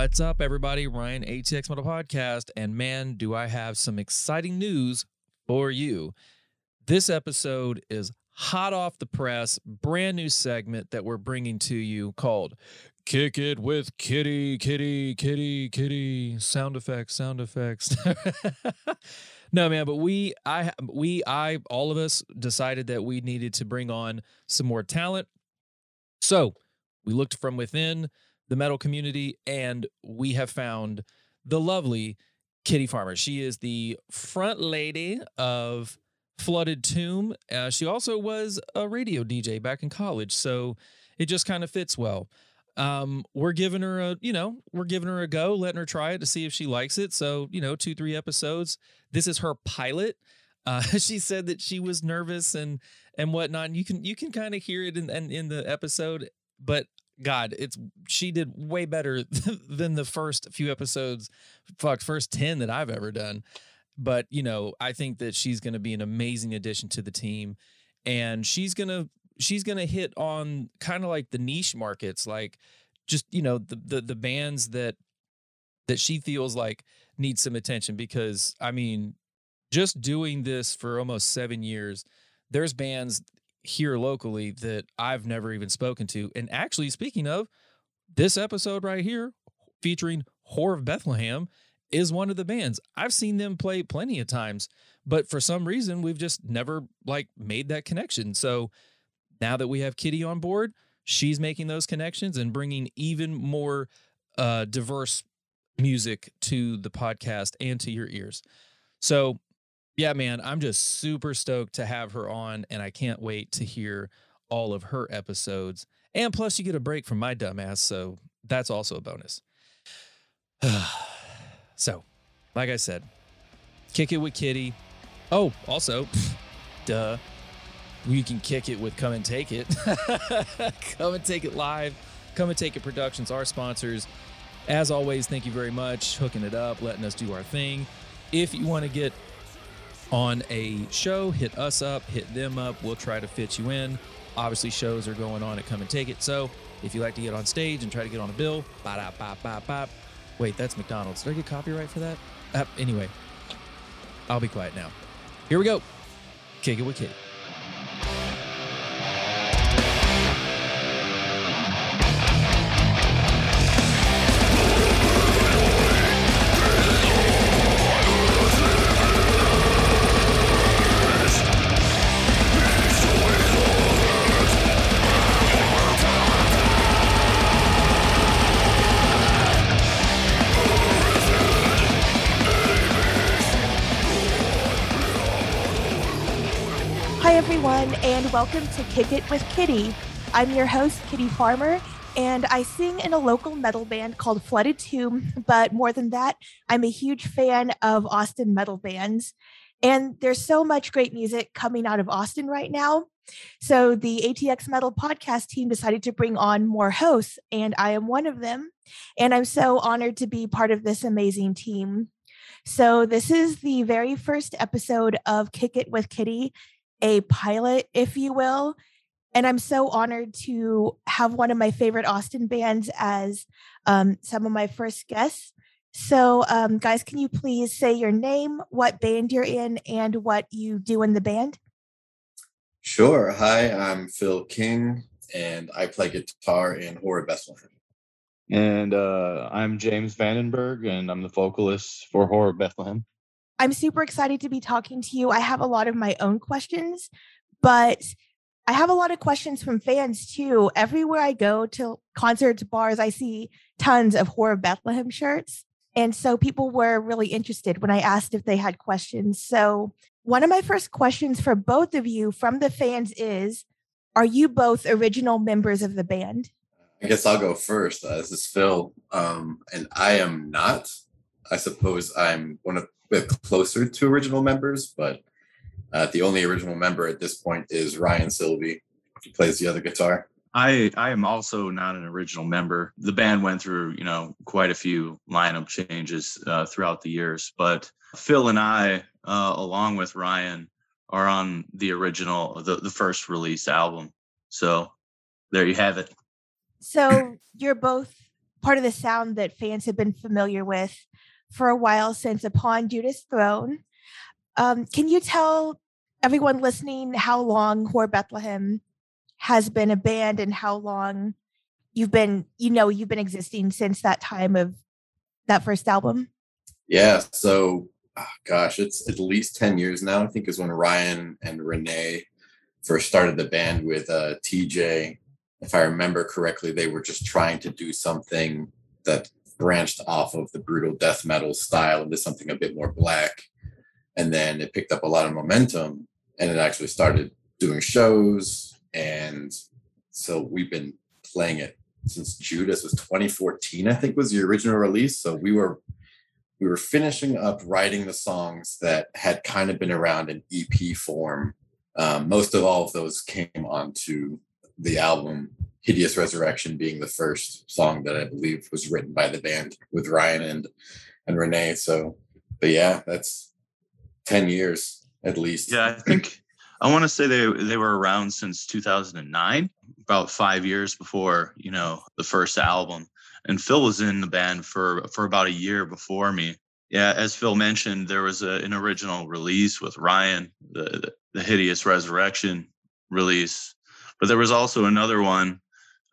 What's up, everybody? Ryan, ATX Metal Podcast. And man, do I have some exciting news for you. This episode is hot off the press, brand new segment that we're bringing to you called Kick It with Kitty, Kitty, Kitty, Kitty. Sound effects, sound effects. no, man, but we, I, we, I, all of us decided that we needed to bring on some more talent. So we looked from within the metal community and we have found the lovely Kitty Farmer. She is the front lady of Flooded Tomb. Uh, she also was a radio DJ back in college, so it just kind of fits well. Um, we're giving her a, you know, we're giving her a go, letting her try it to see if she likes it. So, you know, two, three episodes. This is her pilot. Uh, she said that she was nervous and and whatnot. And you can you can kind of hear it in, in in the episode, but God, it's she did way better than the first few episodes, fuck, first 10 that I've ever done. But, you know, I think that she's going to be an amazing addition to the team and she's going to she's going to hit on kind of like the niche markets like just, you know, the, the the bands that that she feels like need some attention because I mean, just doing this for almost 7 years, there's bands here locally that I've never even spoken to. And actually, speaking of this episode right here, featuring Whore of Bethlehem, is one of the bands. I've seen them play plenty of times, but for some reason, we've just never like made that connection. So now that we have Kitty on board, she's making those connections and bringing even more uh, diverse music to the podcast and to your ears. So yeah, man, I'm just super stoked to have her on, and I can't wait to hear all of her episodes. And plus, you get a break from my dumbass, so that's also a bonus. so, like I said, kick it with Kitty. Oh, also, duh, you can kick it with Come and Take It. Come and Take It Live. Come and Take It Productions, our sponsors. As always, thank you very much, hooking it up, letting us do our thing. If you want to get on a show, hit us up, hit them up. We'll try to fit you in. Obviously, shows are going on at Come and Take It. So if you like to get on stage and try to get on a bill, bop, bop, bop, bop. Wait, that's McDonald's. Did I get copyright for that? Uh, anyway, I'll be quiet now. Here we go. Kick it with Kitty. Everyone, and welcome to Kick It with Kitty. I'm your host, Kitty Farmer, and I sing in a local metal band called Flooded Tomb. But more than that, I'm a huge fan of Austin metal bands. And there's so much great music coming out of Austin right now. So the ATX Metal podcast team decided to bring on more hosts, and I am one of them. And I'm so honored to be part of this amazing team. So, this is the very first episode of Kick It with Kitty, a pilot, if you will. And I'm so honored to have one of my favorite Austin bands as um, some of my first guests. So, um, guys, can you please say your name, what band you're in, and what you do in the band? Sure. Hi, I'm Phil King, and I play guitar in Whore of Bethlehem. And uh, I'm James Vandenberg, and I'm the vocalist for Whore Bethlehem. I'm super excited to be talking to you. I have a lot of my own questions, but I have a lot of questions from fans too. Everywhere I go to concerts, bars, I see tons of Whore Bethlehem shirts. And so people were really interested when I asked if they had questions. So, one of my first questions for both of you from the fans is Are you both original members of the band? I guess I'll go first. Uh, this is Phil, um, and I am not. I suppose I'm one of bit closer to original members, but uh, the only original member at this point is Ryan Sylvie. He plays the other guitar. I I am also not an original member. The band went through you know quite a few lineup changes uh, throughout the years, but Phil and I, uh, along with Ryan, are on the original the the first release album. So there you have it. So you're both part of the sound that fans have been familiar with for a while since Upon Judas Throne. Um, can you tell everyone listening how long Whore Bethlehem has been a band and how long you've been, you know, you've been existing since that time of that first album? Yeah. So, oh gosh, it's at least 10 years now, I think, is when Ryan and Renee first started the band with uh, TJ. If I remember correctly, they were just trying to do something that branched off of the brutal death metal style into something a bit more black. And then it picked up a lot of momentum and it actually started doing shows. And so we've been playing it since Judas was 2014, I think was the original release. So we were we were finishing up writing the songs that had kind of been around in EP form. Um, most of all of those came onto the album Hideous Resurrection being the first song that I believe was written by the band with Ryan and and Renee. So, but yeah, that's 10 years at least. Yeah, I think I want to say they they were around since 2009, about 5 years before, you know, the first album. And Phil was in the band for for about a year before me. Yeah, as Phil mentioned, there was a, an original release with Ryan, the the Hideous Resurrection release, but there was also another one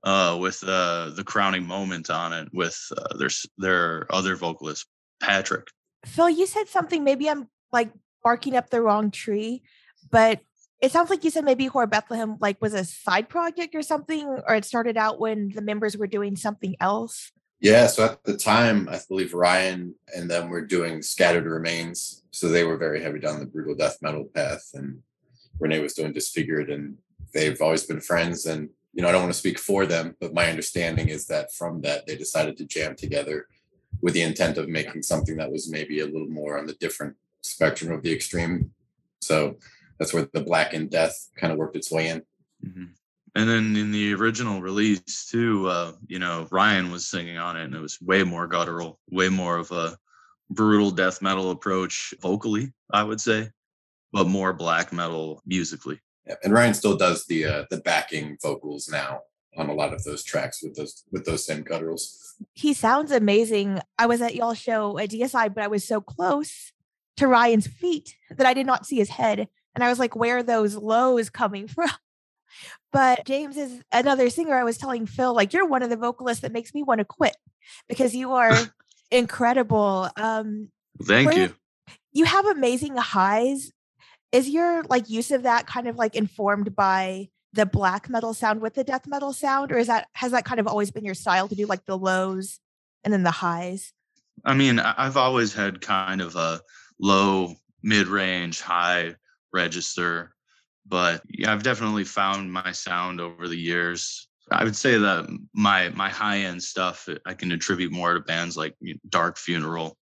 uh, with uh, the crowning moment on it with uh, their their other vocalist Patrick. Phil, you said something. Maybe I'm like barking up the wrong tree, but it sounds like you said maybe Whore Bethlehem like was a side project or something, or it started out when the members were doing something else. Yeah, so at the time, I believe Ryan and them were doing Scattered Remains, so they were very heavy down the brutal death metal path, and Renee was doing Disfigured, and they've always been friends. And you know, I don't want to speak for them, but my understanding is that from that they decided to jam together with the intent of making something that was maybe a little more on the different spectrum of the extreme. So that's where the Black and Death kind of worked its way in. Mm-hmm. And then in the original release too, uh, you know, Ryan was singing on it, and it was way more guttural, way more of a brutal death metal approach vocally, I would say, but more black metal musically. Yeah, and Ryan still does the uh, the backing vocals now on a lot of those tracks with those with those same gutturals. He sounds amazing. I was at y'all show at DSI, but I was so close to Ryan's feet that I did not see his head. And I was like, where are those lows coming from? But James is another singer. I was telling Phil, like, you're one of the vocalists that makes me want to quit because you are incredible. Um, Thank you. You have amazing highs. Is your like use of that kind of like informed by the black metal sound with the death metal sound, or is that has that kind of always been your style to do like the lows and then the highs? I mean, I've always had kind of a low, mid range, high register but I've definitely found my sound over the years. I would say that my my high end stuff I can attribute more to bands like Dark Funeral,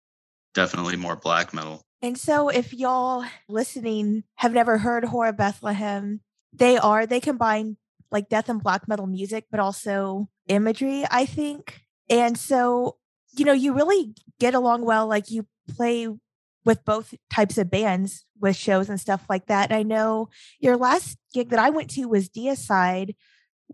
definitely more black metal. And so, if y'all listening have never heard Whore Bethlehem, they are they combine like death and black metal music, but also imagery. I think, and so you know, you really get along well. Like you play with both types of bands with shows and stuff like that. And I know your last gig that I went to was Deicide.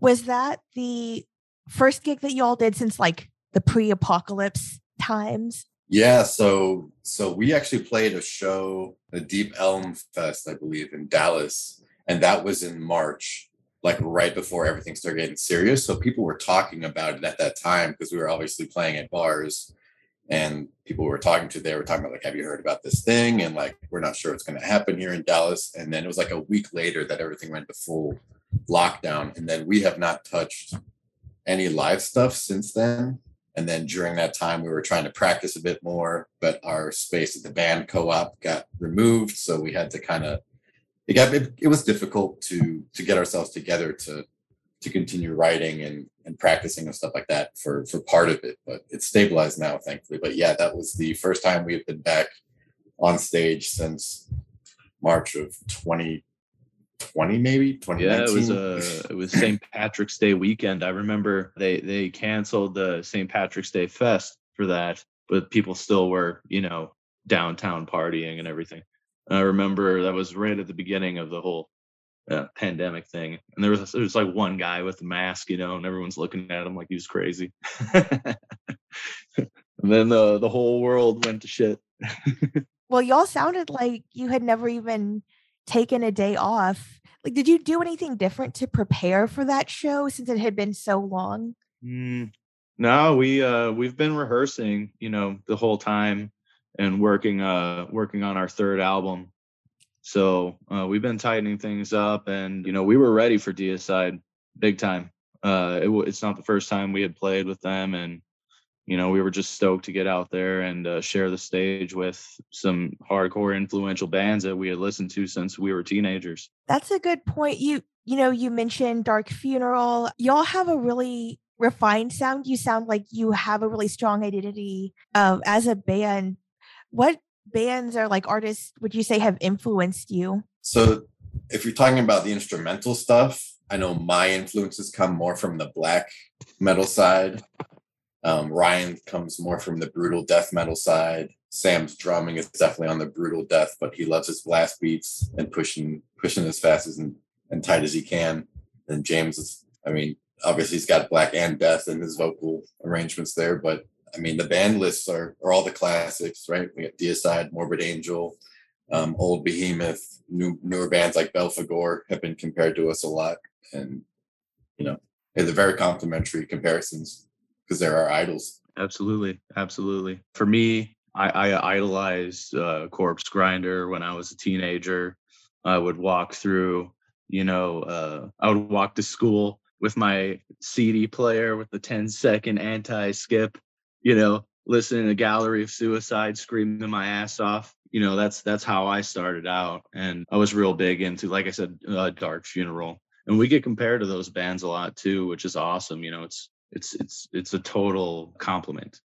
Was that the first gig that you all did since like the pre-apocalypse times? Yeah, so so we actually played a show, a Deep Ellum Fest, I believe, in Dallas, and that was in March, like right before everything started getting serious. So people were talking about it at that time because we were obviously playing at bars and people were talking to they were talking about like have you heard about this thing and like we're not sure what's going to happen here in dallas and then it was like a week later that everything went to full lockdown and then we have not touched any live stuff since then and then during that time we were trying to practice a bit more but our space at the band co-op got removed. So we had to kind of it got it, it was difficult to to get ourselves together to to continue writing and and practicing and stuff like that for for part of it but it's stabilized now thankfully. But yeah that was the first time we've been back on stage since march of 2020 maybe 20 yeah it was a it was st patrick's day weekend i remember they they canceled the st patrick's day fest for that but people still were you know downtown partying and everything and i remember that was right at the beginning of the whole uh, pandemic thing. And there was there was like one guy with a mask, you know, and everyone's looking at him like he was crazy. and then the the whole world went to shit. Well, y'all sounded like you had never even taken a day off. Like, did you do anything different to prepare for that show since it had been so long? Mm, no, we uh we've been rehearsing, you know, the whole time and working uh working on our third album. So uh, we've been tightening things up, and you know we were ready for Deicide big time. Uh, it, it's not the first time we had played with them, and you know we were just stoked to get out there and uh, share the stage with some hardcore influential bands that we had listened to since we were teenagers. That's a good point. You you know you mentioned Dark Funeral. Y'all have a really refined sound. You sound like you have a really strong identity uh, as a band. What bands or like artists would you say have influenced you? So, if you're talking about the instrumental stuff, I know my influences come more from the black metal side. Um, Ryan comes more from the brutal death metal side. Sam's drumming is definitely on the brutal death, but he loves his blast beats and pushing pushing as fast as and, and tight as he can. And James is, I mean, obviously he's got black and death in his vocal arrangements there, but I mean, the band lists are, are all the classics, right? We got Deicide, Morbid Angel, um, Old Behemoth, new, newer bands like Belphegor have been compared to us a lot. And, you know, they're very complimentary comparisons because they're our idols. Absolutely. Absolutely. For me, I, I idolized uh, Corpsegrinder when I was a teenager. I would walk through, you know, uh, I would walk to school with my CD player with the 10 second anti skip you know, listening to Gallery of Suicide, screaming my ass off. You know, that's that's how I started out, and I was real big into, like I said, uh, Dark Funeral, and we get compared to those bands a lot too, which is awesome. You know, it's it's it's it's a total compliment.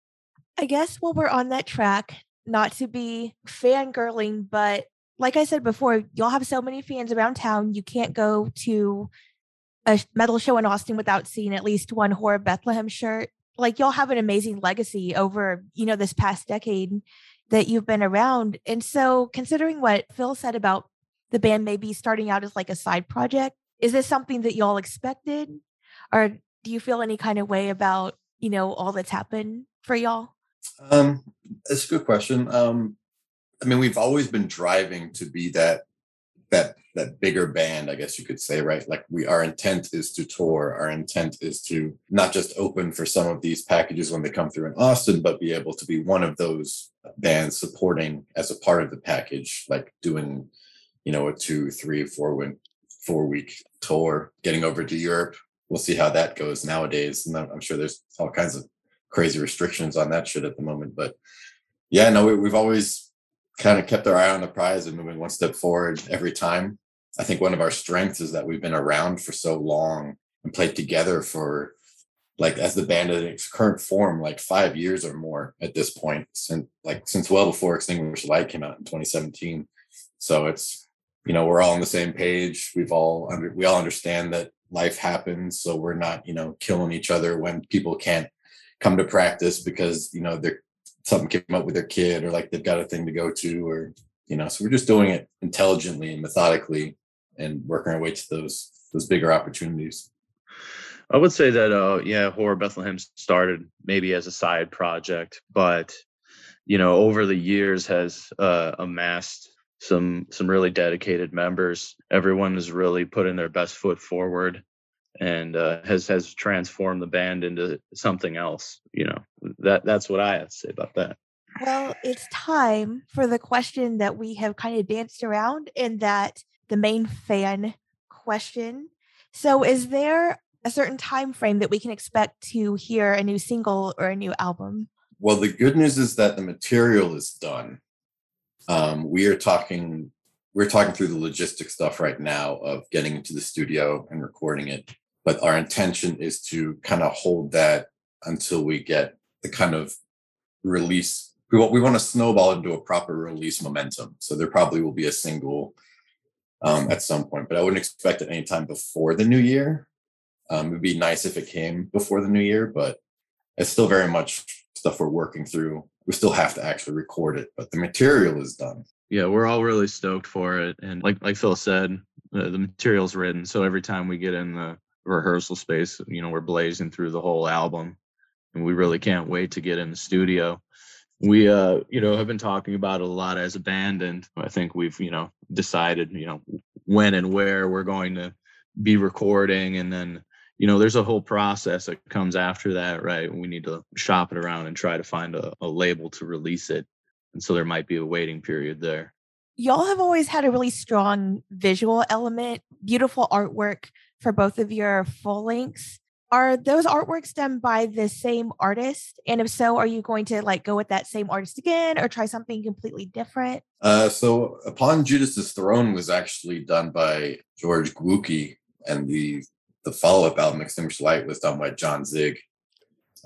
I guess while we're on that track, not to be fangirling, but like I said before, y'all have so many fans around town. You can't go to a metal show in Austin without seeing at least one whore Bethlehem shirt like y'all have an amazing legacy over you know this past decade that you've been around and so considering what phil said about the band maybe starting out as like a side project is this something that y'all expected or do you feel any kind of way about you know all that's happened for y'all? Um a good question um i mean we've always been driving to be that that that bigger band i guess you could say right? Like we our intent is to tour our intent is to not just open for some of these packages when they come through in austin but be able to be one of those bands supporting as a part of the package like doing you know a two three four week four week tour getting over to europe we'll see how that goes nowadays and i'm sure there's all kinds of crazy restrictions on that shit at the moment but yeah no we, we've always kind of kept our eye on the prize and moving one step forward every time. I think one of our strengths is that we've been around for so long and played together for like as the band in its current form, like five years or more at this point, since like since well before Extinguished Light came out in 2017. So it's you know we're all on the same page. We've all under we all understand that life happens, so we're not you know killing each other when people can't come to practice because you know they're something came up with their kid or like they've got a thing to go to or you know so we're just doing it intelligently and methodically and working our way to those those bigger opportunities. I would say that uh yeah whore bethlehem started maybe as a side project but you know over the years has uh amassed some some really dedicated members everyone has really put in their best foot forward and uh, has has transformed the band into something else. You know that that's what I have to say about that. Well, it's time for the question that we have kind of danced around, and that the main fan question. So, is there a certain time frame that we can expect to hear a new single or a new album? Well, the good news is that the material is done. Um, we are talking we're talking through the logistic stuff right now of getting into the studio and recording it but our intention is to kind of hold that until we get the kind of release we want we want to snowball into a proper release momentum so there probably will be a single um, at some point but i wouldn't expect it anytime before the new year. Um, it'd be nice if it came before the new year but it's still very much stuff we're working through we still have to actually record it but the material is done yeah we're all really stoked for it and like like phil said uh, the material's written. So every time we get in the rehearsal space, you know, we're blazing through the whole album, and we really can't wait to get in the studio. We, uh, you know, have been talking about a lot as a band, and I think we've, you know, decided, you know, when and where we're going to be recording, and then you know there's a whole process that comes after that right? We need to shop it around and try to find a, a, label to release it. And so there might be a waiting period there. Y'all have always had a really strong visual element beautiful artwork for both of your full lengths. Are those artworks done by the same artist? And if so are you going to like go with that same artist again or try something completely different? Uh, so upon judas's throne was actually done by george Glucki and the the follow-up album extinguished light was done by jon zig.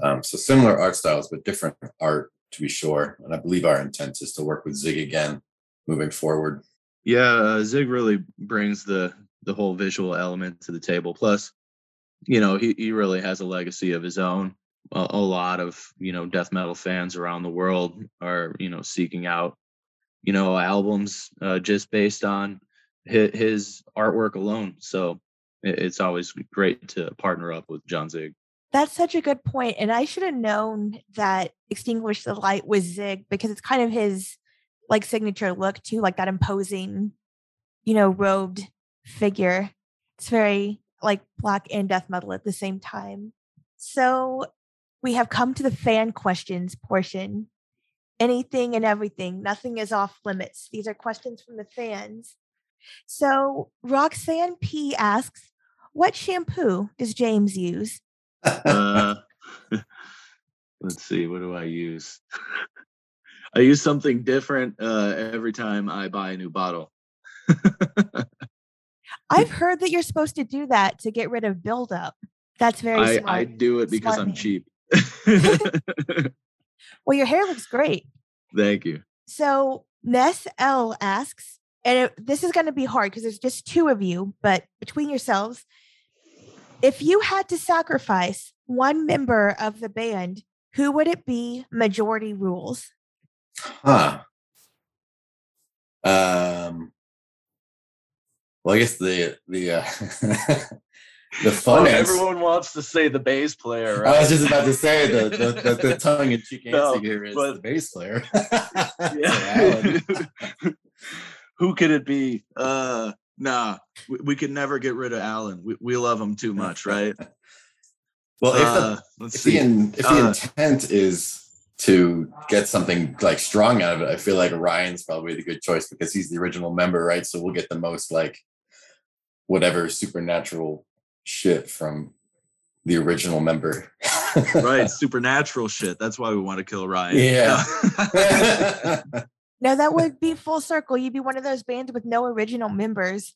Um, so similar art styles but different art to be sure. And i believe our intent is to work with zig again moving forward. Yeah uh, zig really brings the the whole visual element to the table. Plus you know he, he really has a legacy of his own. A, a lot of you know death metal fans around the world are you know seeking out you know albums uh, just based on his, his artwork alone. So it's always great to partner up with Jon Zig. That's such a good point. And I should have known that Extinguish the Light was Zig because it's kind of his like signature look too, like that imposing, you know, robed figure. It's very like black and death metal at the same time. So we have come to the fan questions portion. Anything and everything, nothing is off limits. These are questions from the fans. So Roxanne P asks, what shampoo does James use? uh, let's see, what do I use? I use something different uh, every time I buy a new bottle. I've heard that you're supposed to do that to get rid of buildup. That's very I, smart. I do it because I'm cheap. well, your hair looks great. Thank you. So Ness L asks, and it, this is going to be hard because there's just two of you, but between yourselves, if you had to sacrifice one member of the band, who would it be? Majority rules. Huh. Um. Well, I guess the the uh, the fun. Oh, everyone wants to say the bass player. Right? I was just about to say the the, the, the tongue in cheek answer no, here is but, the bass player. yeah. Who could it be? Uh, nah, we, we could never get rid of Alan. We, we love him too much, right? well, if, the, uh, if, the, in, if the uh, intent is to get something like strong out of it, I feel like Ryan's probably the good choice because he's the original member, right? So we'll get the most like whatever supernatural shit from the original member. right, supernatural shit. That's why we want to kill Ryan. Yeah. No, that would be full circle. You'd be one of those bands with no original members.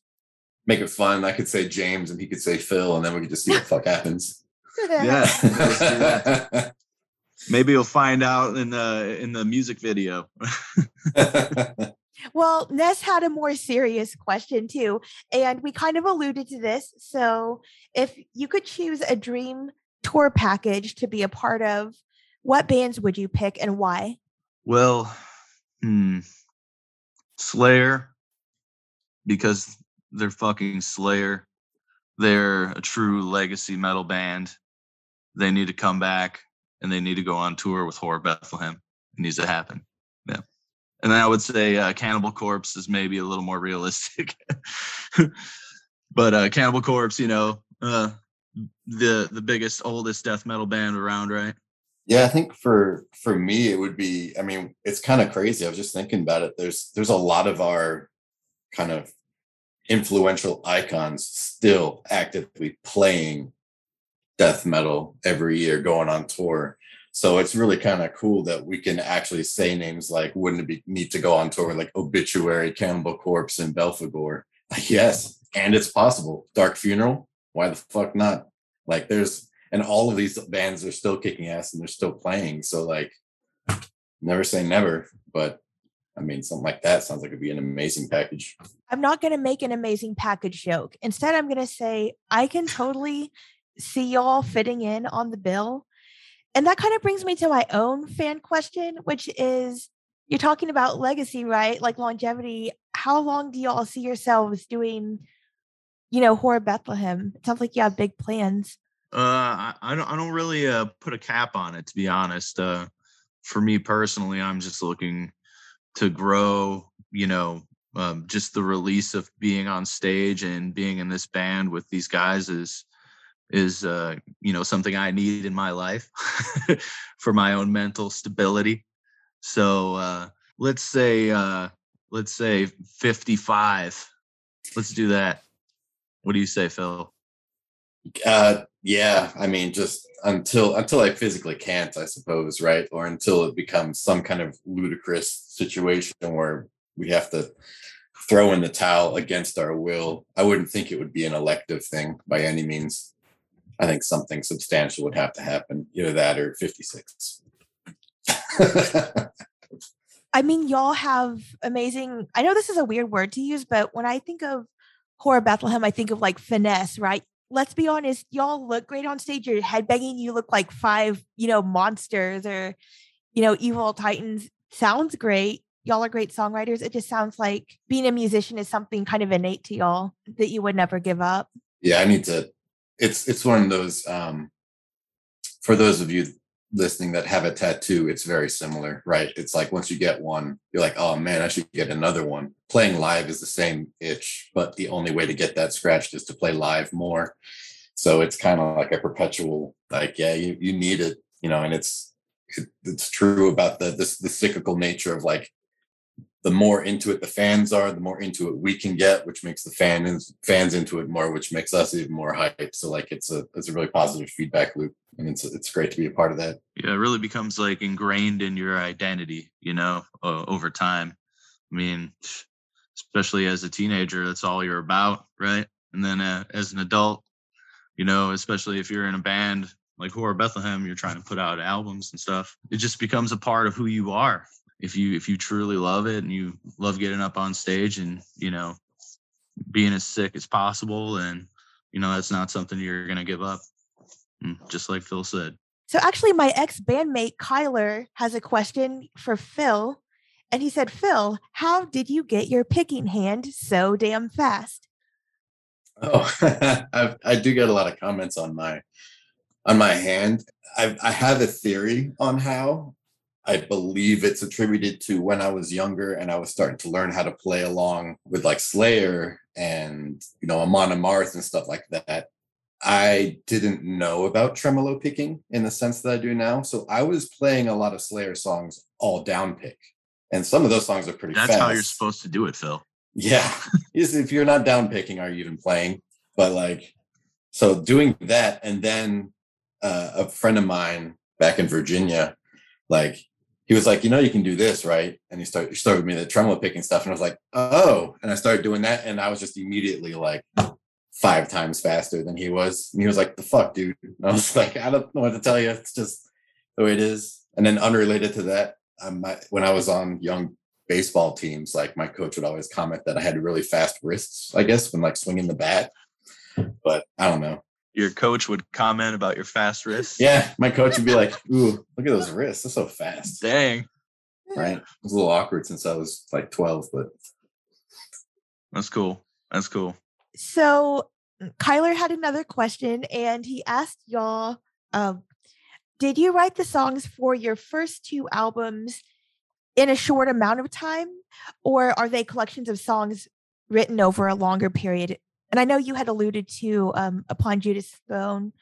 Make it fun. I could say James and he could say Phil, and then we could just see what the fuck happens. yeah. Maybe you'll find out in the in the music video. well, Ness had a more serious question too, and we kind of alluded to this. So, if you could choose a dream tour package to be a part of, what bands would you pick and why? Well, Hmm. Slayer, because they're fucking Slayer. They're a true legacy metal band. They need to come back and they need to go on tour with Whore Bethlehem. It needs to happen. Yeah. And then I would say uh, Cannibal Corpse is maybe a little more realistic. but uh, Cannibal Corpse, you know, uh, the the biggest, oldest death metal band around, right? Yeah, I think for for me it would be I mean, it's kind of crazy. I was just thinking about it. There's there's a lot of our kind of influential icons still actively playing death metal every year going on tour. So it's really kind of cool that we can actually say names like wouldn't it be neat to go on tour like Obituary, Cannibal Corpse, and Belphegor? Yes, and it's possible. Dark Funeral, why the fuck not? Like there's and all of these bands are still kicking ass and they're still playing. So like, never say never, but I mean, something like that sounds like it'd be an amazing package. I'm not going to make an amazing package joke. Instead, I'm going to say I can totally see y'all fitting in on the bill. And that kind of brings me to my own fan question, which is you're talking about legacy, right? Like longevity. How long do y'all see yourselves doing you know, Whore Bethlehem? It sounds like you have big plans. Uh, I, don't I don't really uh, put a cap on it to be honest. Uh, for me personally, I'm just looking to grow. You know, um, just the release of being on stage and being in this band with these guys is is uh, you know something I need in my life for my own mental stability. So uh, let's say uh, let's say 55. Let's do that. What do you say, Phil? Uh, yeah, I mean, just until until I physically can't, I suppose, right? Or until it becomes some kind of ludicrous situation where we have to throw in the towel against our will. I wouldn't think it would be an elective thing by any means. I think something substantial would have to happen, either that or 56. I mean, y'all have amazing. I know this is a weird word to use, but when I think of Whore Bethlehem, I think of like finesse, right? Let's be honest, y'all look great on stage. You're headbanging, you look like five, you know, monsters or, you know, evil titans. Sounds great. Y'all are great songwriters. It just sounds like being a musician is something kind of innate to y'all that you would never give up. Yeah, I need to. It's it's one of those. um For those of you listening that have a tattoo, it's very similar, right? It's like once you get one, you're like, oh man, I should get another one. Playing live is the same itch, but the only way to get that scratched is to play live more. So it's kind of like a perpetual, like, yeah, you, you need it, you know, and it's it, it's true about the this the cyclical nature of like the more into it the fans are, the more into it we can get, which makes the fans fans into it more, which makes us even more hype. So like it's a it's a really positive feedback loop, and it's it's great to be a part of that. Yeah, it really becomes like ingrained in your identity, you know, uh, over time. I mean, especially as a teenager, that's all you're about, right? And then uh, as an adult, you know, especially if you're in a band like Whore Bethlehem, you're trying to put out albums and stuff. It just becomes a part of who you are if you if you truly love it and you love getting up on stage and you know being as sick as possible and you know that's not something you're gonna give up. Mm, just like phil said. So actually my ex-bandmate kyler has a question for phil and he said phil how did you get your picking hand so damn fast? Oh I, I do get a lot of comments on my on my hand. I, I have a theory on how I believe it's attributed to when I was younger and I was starting to learn how to play along with like Slayer and you know Amon Amarth and stuff like that. I didn't know about tremolo picking in the sense that I do now. So I was playing a lot of Slayer songs all down pick. And some of those songs are pretty That's fast. how you're supposed to do it, Phil. Yeah. if you're not down picking, are you even playing? But like, so doing that, and then uh, a friend of mine back in Virginia, like he was like, you know, you can do this, right? And he started, started me the tremolo picking stuff. And I was like, oh, and I started doing that. And I was just immediately like five times faster than he was. And he was like, the fuck, dude. And I was like, I don't know what to tell you. It's just the way it is. And then unrelated to that, um, I, when I was on young baseball teams, like my coach would always comment that I had really fast wrists, I guess, when like swinging the bat. But I don't know your coach would comment about your fast wrists. Yeah, my coach would be like, "Ooh, look at those wrists! They're so fast." Dang. Right. It was a little awkward since I was like 12, but that's cool. That's cool. So Kyler had another question and he asked y'all, um, did you write the songs for your first two albums in a short amount of time? Or are they collections of songs written over a longer period and I know you had alluded to um, Upon Judas Throne.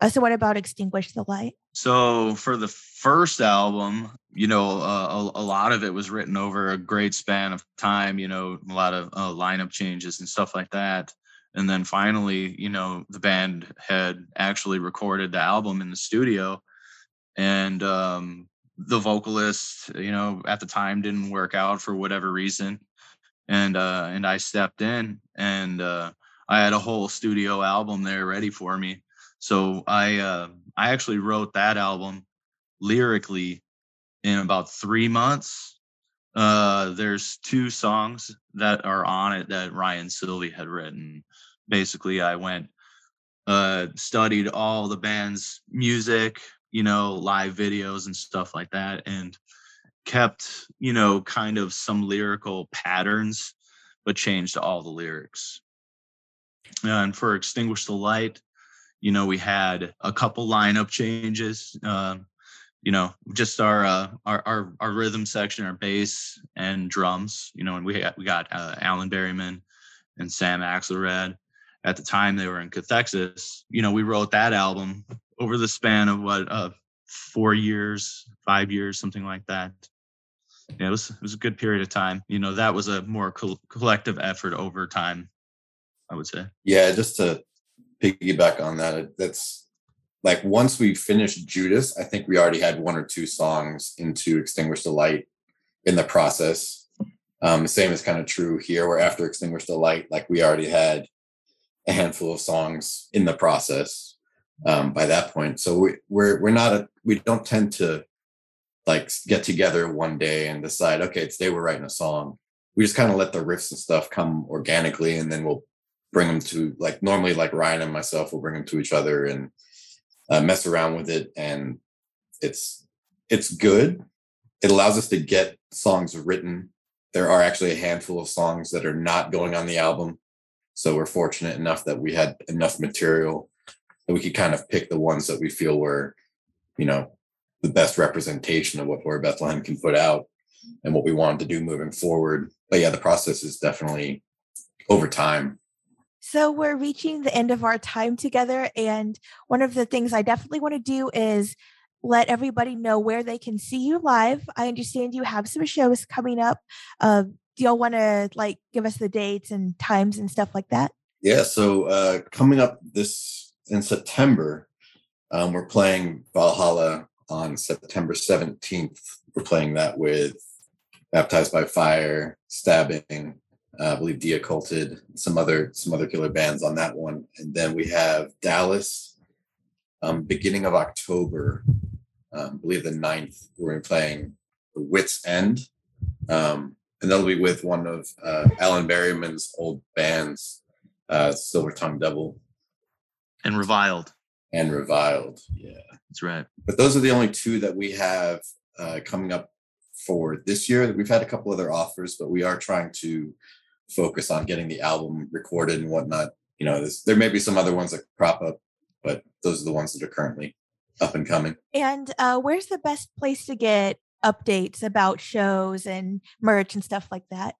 Uh, so, what about Extinguish the Light? So, for the first album, you know, uh, a, a, lot of it was written over a great span of time, you know, a lot of uh, lineup changes and stuff like that. And then finally, you know, the band had actually recorded the album in the studio. And um, the vocalist, you know, at the time didn't work out for whatever reason. And uh, and I stepped in and uh, I had a whole studio album there ready for me. So I uh, I actually wrote that album lyrically in about three months. Uh, there's two songs that are on it that Ryan Sylvie had written. Basically, I went uh, studied all the band's music, you know, live videos and stuff like that, and kept you know kind of some lyrical patterns, but changed all the lyrics. And for Extinguish the Light, you know, we had a couple lineup changes. Um, you know, just our, uh, our our our rhythm section, our bass and drums. You know, and we got, we got uh, Alan Berryman and Sam Axelrad. At the time, they were in Cathexis. You know, we wrote that album over the span of what uh, four years, five years, something like that. Yeah, it was it was a good period of time. You know, that was a more co- collective effort over time. I would say. Yeah, just to piggyback on that, that's like once we finished Judas, I think we already had one or two songs into Extinguish the Light in the process. Um, the same is kind of true here, where after Extinguish the Light, like we already had a handful of songs in the process um, by that point. So we, we're we're not a, we don't tend to like get together one day and decide, okay, today we're writing a song. We just kind of let the riffs and stuff come organically, and then we'll bring them to like normally like Ryan and myself will bring them to each other and uh, mess around with it, and it's it's good. It allows us to get songs written. There are actually a handful of songs that are not going on the album, so we're fortunate enough that we had enough material that we could kind of pick the ones that we feel were, you know, the best representation of what Whore Bethlehem can put out and what we wanted to do moving forward. But yeah, the process is definitely over time so we're reaching the end of our time together. And one of the things I definitely want to do is let everybody know where they can see you live. I understand you have some shows coming up. Uh, do y'all want to like give us the dates and times and stuff like that? Yeah. So uh, coming up this in September, um, we're playing Valhalla on September 17th. We're playing that with Baptized by Fire, Stabbing, uh, I believe Deocculted, some other some other killer bands on that one, and then we have Dallas, um, beginning of October, um, I believe the 9th, we're playing the Wits End, um, and that'll be with one of uh, Alan Berryman's old bands, uh, Silver Tongue Devil, and Reviled, and Reviled, yeah, that's right. But those are the only two that we have uh, coming up for this year. We've had a couple other offers, but we are trying to focus on getting the album recorded and whatnot. You know, there may be some other ones that crop up, but those are the ones that are currently up and coming. And uh, where's the best place to get updates about shows and merch and stuff like that?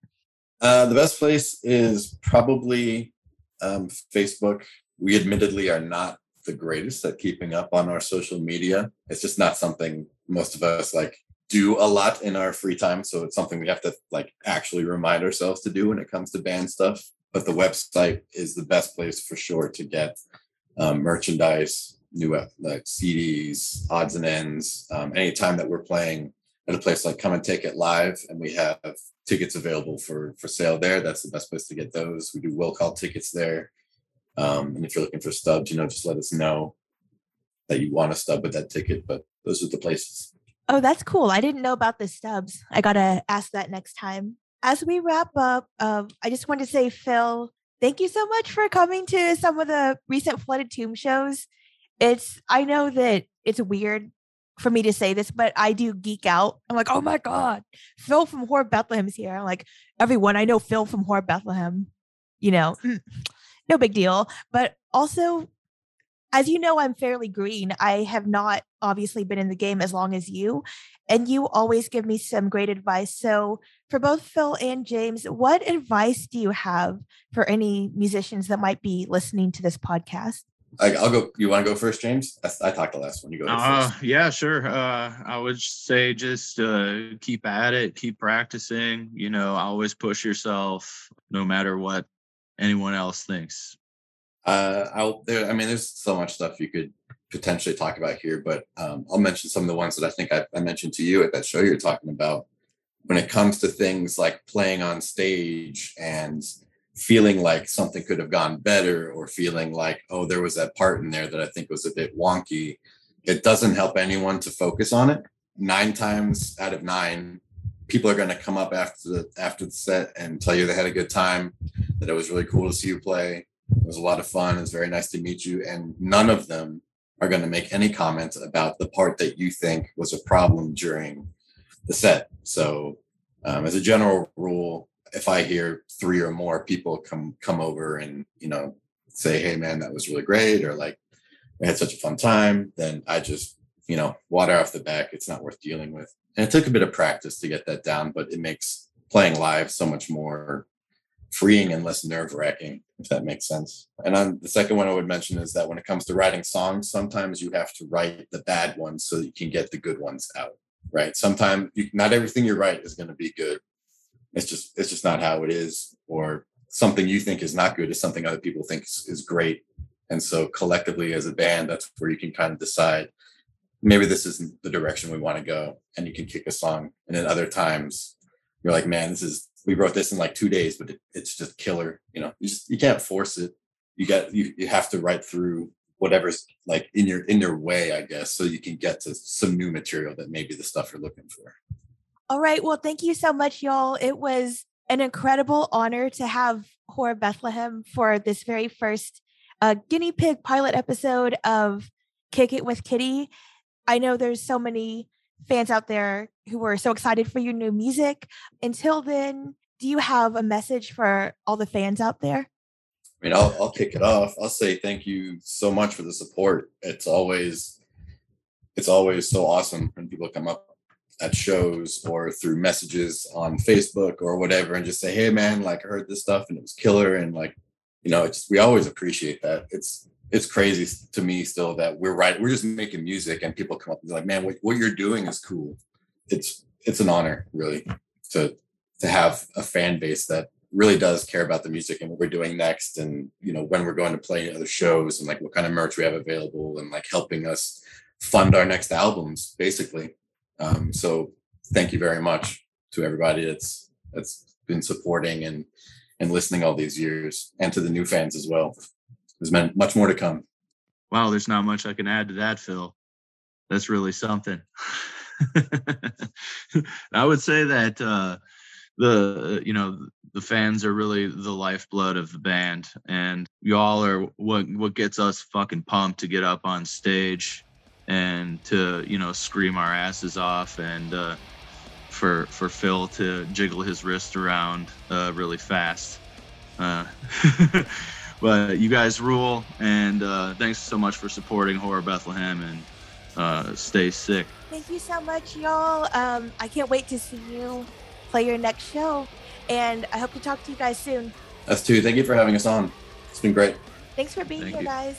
Uh, the best place is probably um, Facebook. We admittedly are not the greatest at keeping up on our social media. It's just not something most of us like do a lot in our free time. So it's something we have to like actually remind ourselves to do when it comes to band stuff. But the website is the best place for sure to get um, merchandise, new like CDs, odds and ends. Um, anytime that we're playing at a place like Come and Take It Live, and we have tickets available for for sale there, that's the best place to get those. We do will call tickets there. Um, and if you're looking for stubs, you know, just let us know that you want a stub with that ticket. But those are the places. Oh, that's cool. I didn't know about the stubs. I got to ask that next time. As we wrap up, uh, I just want to say, Phil, thank you so much for coming to some of the recent Flooded Tomb shows. It's, I know that it's weird for me to say this, but I do geek out. I'm like, oh my God, Phil from Whore Bethlehem's here. I'm like, everyone, I know Phil from Whore Bethlehem, you know, no big deal. But also, as you know, I'm fairly green. I have not obviously been in the game as long as you, and you always give me some great advice. So, for both Phil and James, what advice do you have for any musicians that might be listening to this podcast? I, will go. You want to go first, James? I, I talked the last one. You go. Uh, yeah, sure. Uh, I would say just uh, keep at it, keep practicing. You know, always push yourself, no matter what anyone else thinks uh, I'll there. I mean, there's so much stuff you could potentially talk about here, but um, I'll mention some of the ones that I think I, I mentioned to you at that show you're talking about. When it comes to things like playing on stage and feeling like something could have gone better, or feeling like, oh, there was that part in there that I think was a bit wonky, it doesn't help anyone to focus on it. Nine times out of nine, people are going to come up after the after the set and tell you they had a good time, that it was really cool to see you play it was a lot of fun. It's very nice to meet you. And none of them are going to make any comments about the part that you think was a problem during the set. So, um, as a general rule, if I hear three or more people come come over and you know say, hey man, that was really great, or like we had such a fun time, then I just, you know, water off the back. It's not worth dealing with. And it took a bit of practice to get that down, but it makes playing live so much more freeing and less nerve wracking, if that makes sense. And on the second one I would mention is that when it comes to writing songs, sometimes you have to write the bad ones so you can get the good ones out. Right. Sometimes you, not everything you write is going to be good. It's just it's just not how it is. Or something you think is not good is something other people think is, is great. And so collectively as a band, that's where you can kind of decide maybe this isn't the direction we want to go and you can kick a song. And then other times you're like, man, this is we wrote this in like two days, but it, it's just killer. You know, you just you can't force it. You got you you have to write through whatever's like in your in your way, I guess, so you can get to some new material that maybe the stuff you're looking for. All right. Well, thank you so much, y'all. It was an incredible honor to have Whore Bethlehem for this very first uh, guinea pig pilot episode of Kick It with Kitty. I know there's so many fans out there who were so excited for your new music. Until then, do you have a message for all the fans out there? I mean, I'll, I'll kick it off. I'll say thank you so much for the support. It's always, it's always so awesome when people come up at shows or through messages on Facebook or whatever and just say, "Hey, man, like I heard this stuff and it was killer," and like, you know, it's we always appreciate that. It's it's crazy to me still that we're right. We're just making music and people come up and be like, man, what, what you're doing is cool. It's it's an honor really to to have a fan base that really does care about the music and what we're doing next and you know when we're going to play other shows and like what kind of merch we have available and like helping us fund our next albums basically um, so thank you very much to everybody that's that's been supporting and and listening all these years and to the new fans as well there's been much more to come. Wow, there's not much I can add to that, Phil. That's really something. I would say that uh, the you know the fans are really the lifeblood of the band, and y'all are what what gets us fucking pumped to get up on stage and to you know scream our asses off and uh, for for Phil to jiggle his wrist around uh, really fast. Uh, but you guys rule, and uh, thanks so much for supporting Whore Bethlehem, and uh, stay sick. Thank you so much, y'all. Um, I can't wait to see you play your next show, and I hope to talk to you guys soon. Us too. Thank you for having us on. It's been great. Thanks for being Thank here, you. guys.